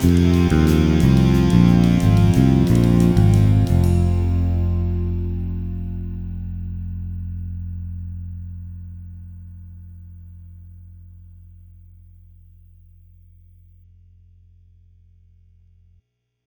Música